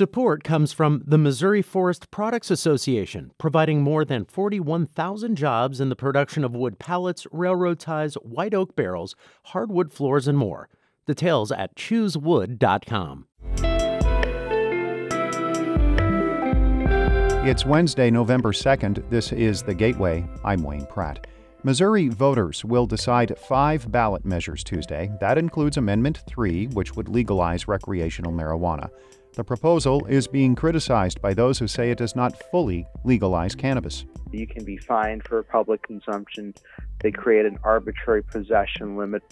Support comes from the Missouri Forest Products Association, providing more than 41,000 jobs in the production of wood pallets, railroad ties, white oak barrels, hardwood floors, and more. Details at choosewood.com. It's Wednesday, November 2nd. This is The Gateway. I'm Wayne Pratt. Missouri voters will decide five ballot measures Tuesday. That includes Amendment 3, which would legalize recreational marijuana. The proposal is being criticized by those who say it does not fully legalize cannabis. You can be fined for public consumption. They create an arbitrary possession limit.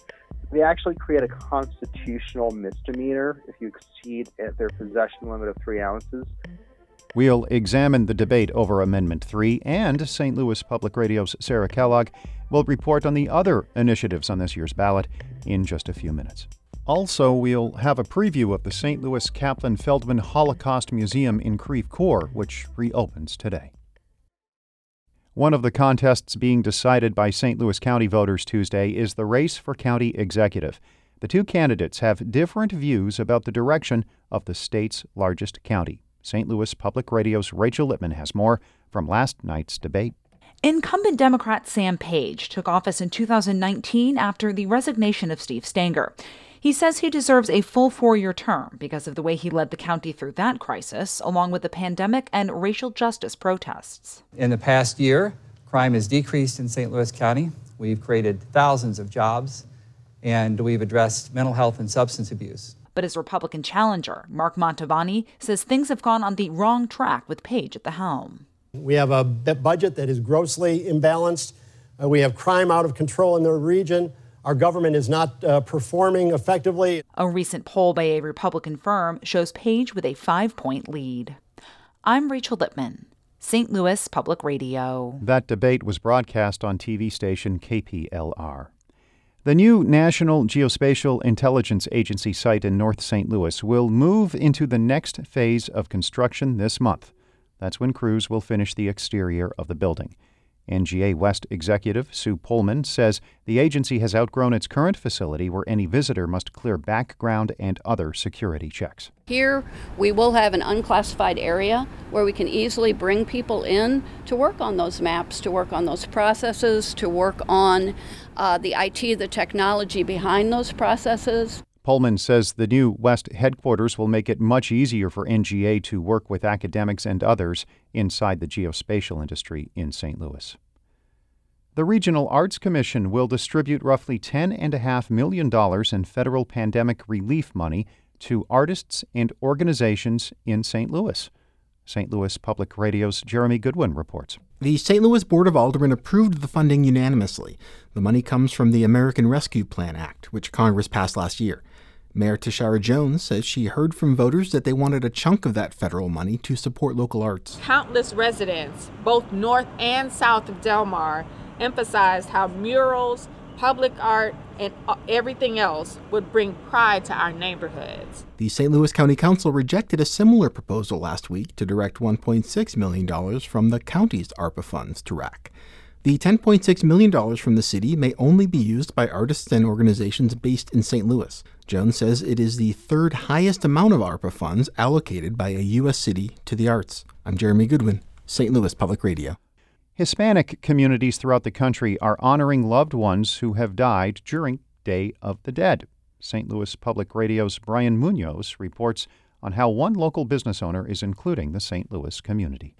They actually create a constitutional misdemeanor if you exceed their possession limit of three ounces. We'll examine the debate over Amendment 3, and St. Louis Public Radio's Sarah Kellogg will report on the other initiatives on this year's ballot in just a few minutes. Also, we'll have a preview of the St. Louis Kaplan Feldman Holocaust Museum in Creve Coeur, which reopens today. One of the contests being decided by St. Louis County voters Tuesday is the race for county executive. The two candidates have different views about the direction of the state's largest county. St. Louis Public Radio's Rachel Lippman has more from last night's debate. Incumbent Democrat Sam Page took office in 2019 after the resignation of Steve Stenger. He says he deserves a full four year term because of the way he led the county through that crisis, along with the pandemic and racial justice protests. In the past year, crime has decreased in St. Louis County. We've created thousands of jobs, and we've addressed mental health and substance abuse. But his Republican challenger, Mark Mantovani, says things have gone on the wrong track with Page at the helm. We have a budget that is grossly imbalanced. Uh, we have crime out of control in the region. Our government is not uh, performing effectively. A recent poll by a Republican firm shows Page with a five point lead. I'm Rachel Lippman, St. Louis Public Radio. That debate was broadcast on TV station KPLR. The new National Geospatial Intelligence Agency site in North St. Louis will move into the next phase of construction this month. That's when crews will finish the exterior of the building. NGA West executive Sue Pullman says the agency has outgrown its current facility where any visitor must clear background and other security checks. Here, we will have an unclassified area where we can easily bring people in to work on those maps, to work on those processes, to work on uh, the IT, the technology behind those processes. Pullman says the new West headquarters will make it much easier for NGA to work with academics and others inside the geospatial industry in St. Louis. The Regional Arts Commission will distribute roughly $10.5 million in federal pandemic relief money to artists and organizations in St. Louis. St. Louis Public Radio's Jeremy Goodwin reports. The St. Louis Board of Aldermen approved the funding unanimously. The money comes from the American Rescue Plan Act, which Congress passed last year. Mayor Tishaura Jones says she heard from voters that they wanted a chunk of that federal money to support local arts. Countless residents, both north and south of Delmar, emphasized how murals, public art, and everything else would bring pride to our neighborhoods. The St. Louis County Council rejected a similar proposal last week to direct $1.6 million from the county's ARPA funds to RAC. The $10.6 million from the city may only be used by artists and organizations based in St. Louis. Jones says it is the third highest amount of ARPA funds allocated by a U.S. city to the arts. I'm Jeremy Goodwin, St. Louis Public Radio. Hispanic communities throughout the country are honoring loved ones who have died during Day of the Dead. St. Louis Public Radio's Brian Munoz reports on how one local business owner is including the St. Louis community.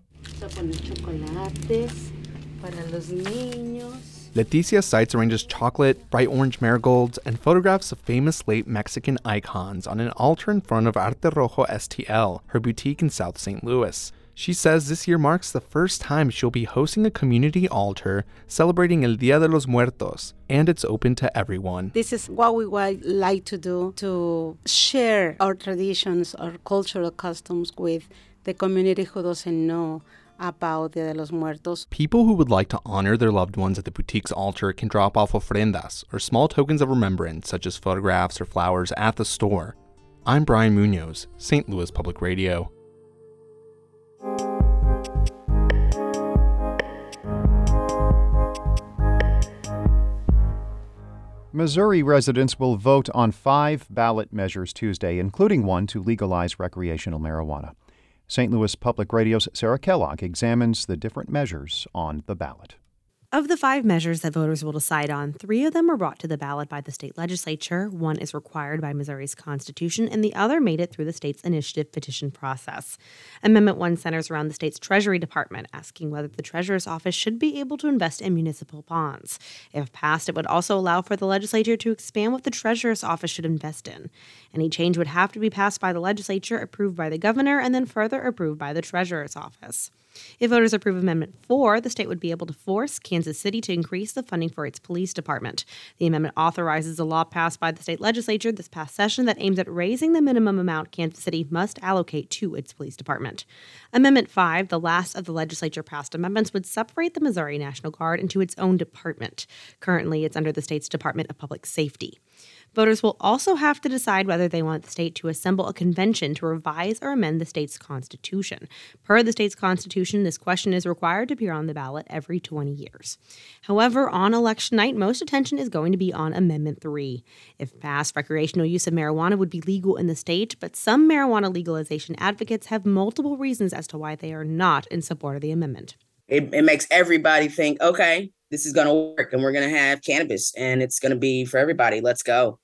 Leticia Seitz arranges chocolate, bright orange marigolds, and photographs of famous late Mexican icons on an altar in front of Arte Rojo STL, her boutique in South St. Louis. She says this year marks the first time she'll be hosting a community altar celebrating El Dia de los Muertos, and it's open to everyone. This is what we would like to do to share our traditions, our cultural customs with the community who doesn't know about Dia de los Muertos. People who would like to honor their loved ones at the boutique's altar can drop off ofrendas, or small tokens of remembrance, such as photographs or flowers, at the store. I'm Brian Munoz, St. Louis Public Radio. Missouri residents will vote on five ballot measures Tuesday, including one to legalize recreational marijuana. St. Louis Public Radio's Sarah Kellogg examines the different measures on the ballot. Of the five measures that voters will decide on, three of them were brought to the ballot by the state legislature. One is required by Missouri's Constitution, and the other made it through the state's initiative petition process. Amendment 1 centers around the state's Treasury Department, asking whether the Treasurer's office should be able to invest in municipal bonds. If passed, it would also allow for the legislature to expand what the Treasurer's office should invest in. Any change would have to be passed by the legislature, approved by the governor, and then further approved by the Treasurer's office. If voters approve Amendment 4, the state would be able to force Kansas City to increase the funding for its police department. The amendment authorizes a law passed by the state legislature this past session that aims at raising the minimum amount Kansas City must allocate to its police department. Amendment 5, the last of the legislature passed amendments, would separate the Missouri National Guard into its own department. Currently, it's under the state's Department of Public Safety. Voters will also have to decide whether they want the state to assemble a convention to revise or amend the state's constitution. Per the state's constitution, this question is required to appear on the ballot every 20 years. However, on election night, most attention is going to be on Amendment 3. If passed, recreational use of marijuana would be legal in the state, but some marijuana legalization advocates have multiple reasons as to why they are not in support of the amendment. It, it makes everybody think, okay, this is going to work and we're going to have cannabis and it's going to be for everybody. Let's go.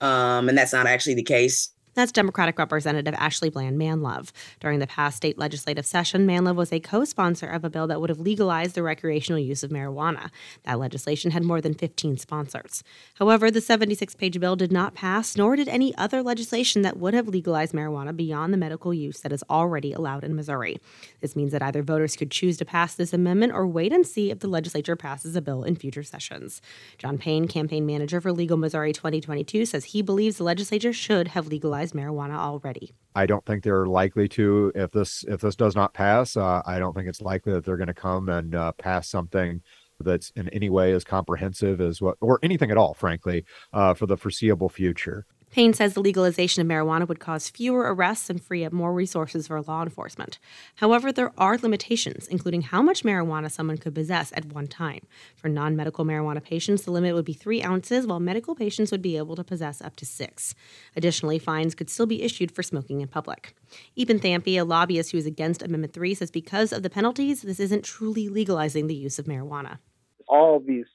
Um, and that's not actually the case. That's Democratic Representative Ashley Bland Manlove. During the past state legislative session, Manlove was a co sponsor of a bill that would have legalized the recreational use of marijuana. That legislation had more than 15 sponsors. However, the 76 page bill did not pass, nor did any other legislation that would have legalized marijuana beyond the medical use that is already allowed in Missouri. This means that either voters could choose to pass this amendment or wait and see if the legislature passes a bill in future sessions. John Payne, campaign manager for Legal Missouri 2022, says he believes the legislature should have legalized marijuana already. I don't think they're likely to if this if this does not pass. Uh, I don't think it's likely that they're going to come and uh, pass something that's in any way as comprehensive as what or anything at all, frankly, uh, for the foreseeable future. Payne says the legalization of marijuana would cause fewer arrests and free up more resources for law enforcement. However, there are limitations, including how much marijuana someone could possess at one time. For non medical marijuana patients, the limit would be three ounces, while medical patients would be able to possess up to six. Additionally, fines could still be issued for smoking in public. Eapen Thampy, a lobbyist who is against Amendment 3, says because of the penalties, this isn't truly legalizing the use of marijuana. All of these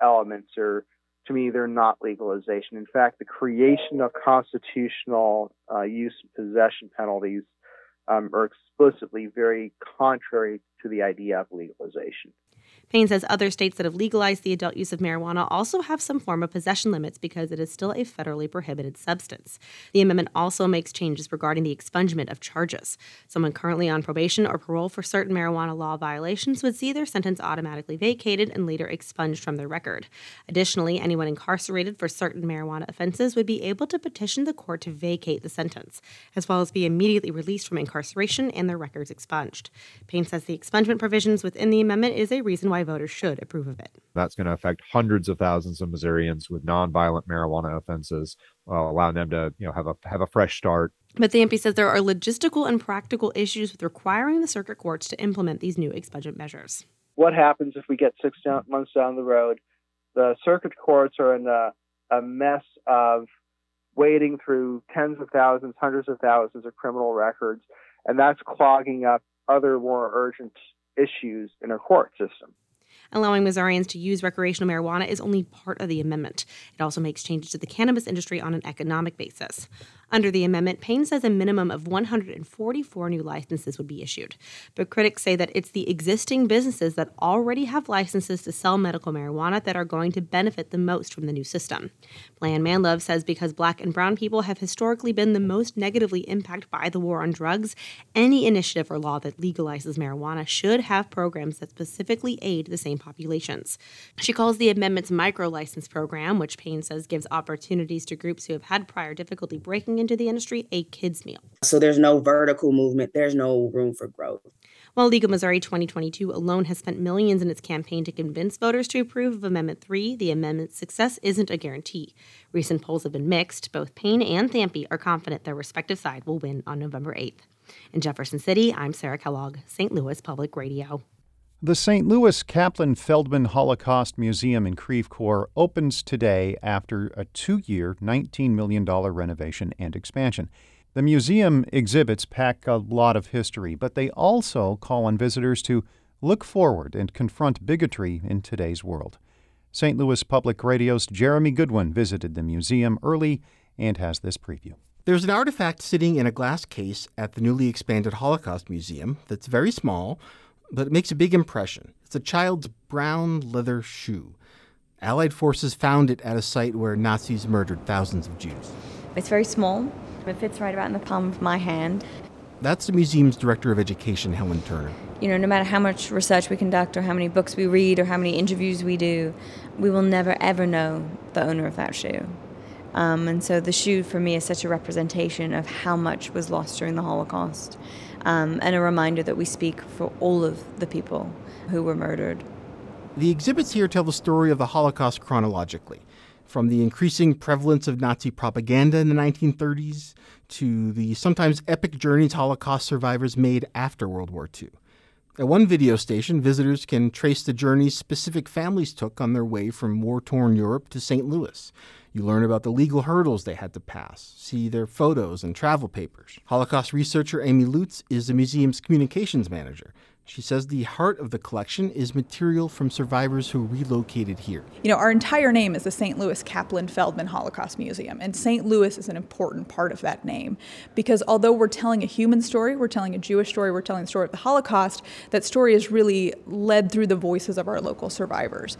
elements are to me, they're not legalization. In fact, the creation of constitutional uh, use and possession penalties um, are explicitly very contrary to the idea of legalization. Payne says other states that have legalized the adult use of marijuana also have some form of possession limits because it is still a federally prohibited substance. The amendment also makes changes regarding the expungement of charges. Someone currently on probation or parole for certain marijuana law violations would see their sentence automatically vacated and later expunged from their record. Additionally, anyone incarcerated for certain marijuana offenses would be able to petition the court to vacate the sentence, as well as be immediately released from incarceration and their records expunged. Payne says the expungement provisions within the amendment is a reason why voters should approve of it. That's going to affect hundreds of thousands of Missourians with nonviolent marijuana offenses, uh, allowing them to you know have a have a fresh start. But Thampy says there are logistical and practical issues with requiring the circuit courts to implement these new expungement measures. What happens if we get six down, months down the road? The circuit courts are in a, a mess of wading through tens of thousands, hundreds of thousands of criminal records, and that's clogging up other more urgent issues in our court system. Allowing Missourians to use recreational marijuana is only part of the amendment. It also makes changes to the cannabis industry on an economic basis. Under the amendment, Payne says a minimum of 144 new licenses would be issued. But critics say that it's the existing businesses that already have licenses to sell medical marijuana that are going to benefit the most from the new system. Bland Manlove says because black and brown people have historically been the most negatively impacted by the war on drugs, any initiative or law that legalizes marijuana should have programs that specifically aid the same populations. She calls the amendment's micro license program, which Payne says gives opportunities to groups who have had prior difficulty breaking into the industry a kids' meal. So there's no vertical movement, there's no room for growth. While Legal Missouri 2022 alone has spent millions in its campaign to convince voters to approve of Amendment 3, the amendment's success isn't a guarantee. Recent polls have been mixed. Both Payne and Thampy are confident their respective side will win on November 8th. In Jefferson City, I'm Sarah Kellogg, St. Louis Public Radio. The St. Louis Kaplan Feldman Holocaust Museum in Creve Coeur opens today after a two year, $19 million renovation and expansion. The museum exhibits pack a lot of history, but they also call on visitors to look forward and confront bigotry in today's world. St. Louis Public Radio's Jeremy Goodwin visited the museum early and has this preview. There's an artifact sitting in a glass case at the newly expanded Holocaust Museum that's very small but it makes a big impression. It's a child's brown leather shoe. Allied forces found it at a site where Nazis murdered thousands of Jews. It's very small. It fits right about in the palm of my hand. That's the museum's director of education, Helen Turner. You know, no matter how much research we conduct, or how many books we read, or how many interviews we do, we will never ever know the owner of that shoe. Um, and so the shoe for me is such a representation of how much was lost during the Holocaust um, and a reminder that we speak for all of the people who were murdered. The exhibits here tell the story of the Holocaust chronologically, from the increasing prevalence of Nazi propaganda in the 1930s to the sometimes epic journeys Holocaust survivors made after World War II. At one video station, visitors can trace the journeys specific families took on their way from war torn Europe to St. Louis. You learn about the legal hurdles they had to pass, see their photos and travel papers. Holocaust researcher Amy Lutz is the museum's communications manager. She says the heart of the collection is material from survivors who relocated here. You know, our entire name is the St. Louis Kaplan Feldman Holocaust Museum, and St. Louis is an important part of that name because although we're telling a human story, we're telling a Jewish story, we're telling the story of the Holocaust, that story is really led through the voices of our local survivors.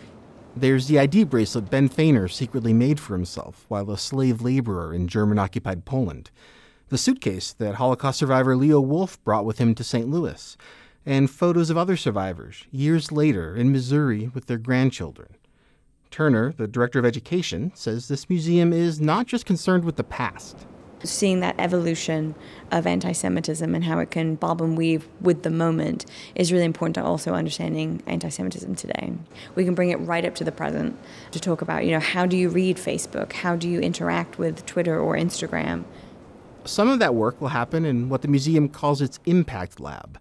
There's the ID bracelet Ben Fainer secretly made for himself while a slave laborer in German occupied Poland. The suitcase that Holocaust survivor Leo Wolf brought with him to St. Louis. And photos of other survivors, years later in Missouri with their grandchildren. Turner, the director of education, says this museum is not just concerned with the past seeing that evolution of anti Semitism and how it can bob and weave with the moment is really important to also understanding anti Semitism today. We can bring it right up to the present to talk about, you know, how do you read Facebook? How do you interact with Twitter or Instagram? Some of that work will happen in what the museum calls its Impact Lab.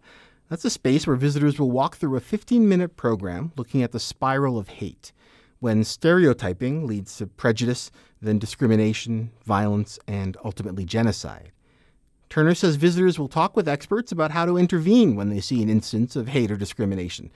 That's a space where visitors will walk through a 15 minute program looking at the spiral of hate when stereotyping leads to prejudice, then discrimination, violence, and ultimately genocide. Turner says visitors will talk with experts about how to intervene when they see an instance of hate or discrimination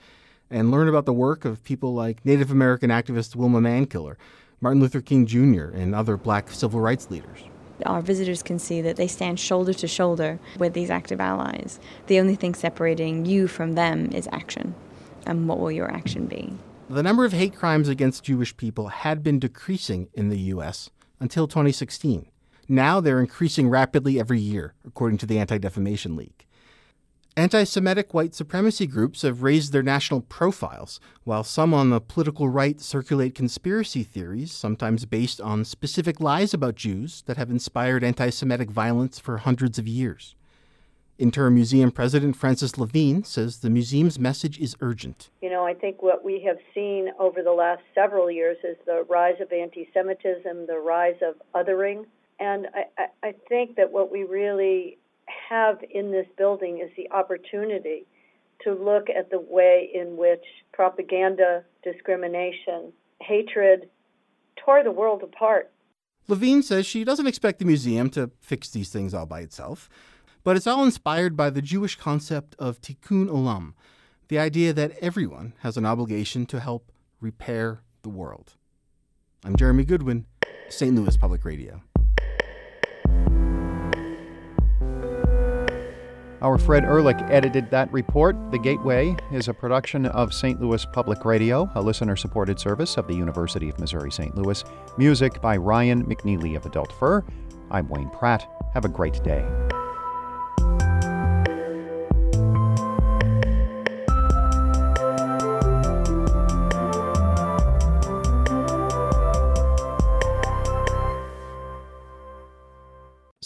and learn about the work of people like Native American activist Wilma Mankiller, Martin Luther King Jr., and other black civil rights leaders. Our visitors can see that they stand shoulder to shoulder with these active allies. The only thing separating you from them is action. And what will your action be? The number of hate crimes against Jewish people had been decreasing in the U.S. until 2016. Now they're increasing rapidly every year, according to the Anti Defamation League. Anti Semitic white supremacy groups have raised their national profiles, while some on the political right circulate conspiracy theories, sometimes based on specific lies about Jews that have inspired anti Semitic violence for hundreds of years. Interim museum president Frances Levine says the museum's message is urgent. You know, I think what we have seen over the last several years is the rise of anti Semitism, the rise of othering. And I, I, think that what we really have in this building is the opportunity to look at the way in which propaganda, discrimination, hatred tore the world apart. Levine says she doesn't expect the museum to fix these things all by itself. But it's all inspired by the Jewish concept of tikkun olam, the idea that everyone has an obligation to help repair the world. I'm Jeremy Goodwin, St. Louis Public Radio. Our Fred Ehrlich edited that report. The Gateway is a production of St. Louis Public Radio, a listener supported service of the University of Missouri St. Louis. Music by Ryan McNeely of Adult Fur. I'm Wayne Pratt. Have a great day.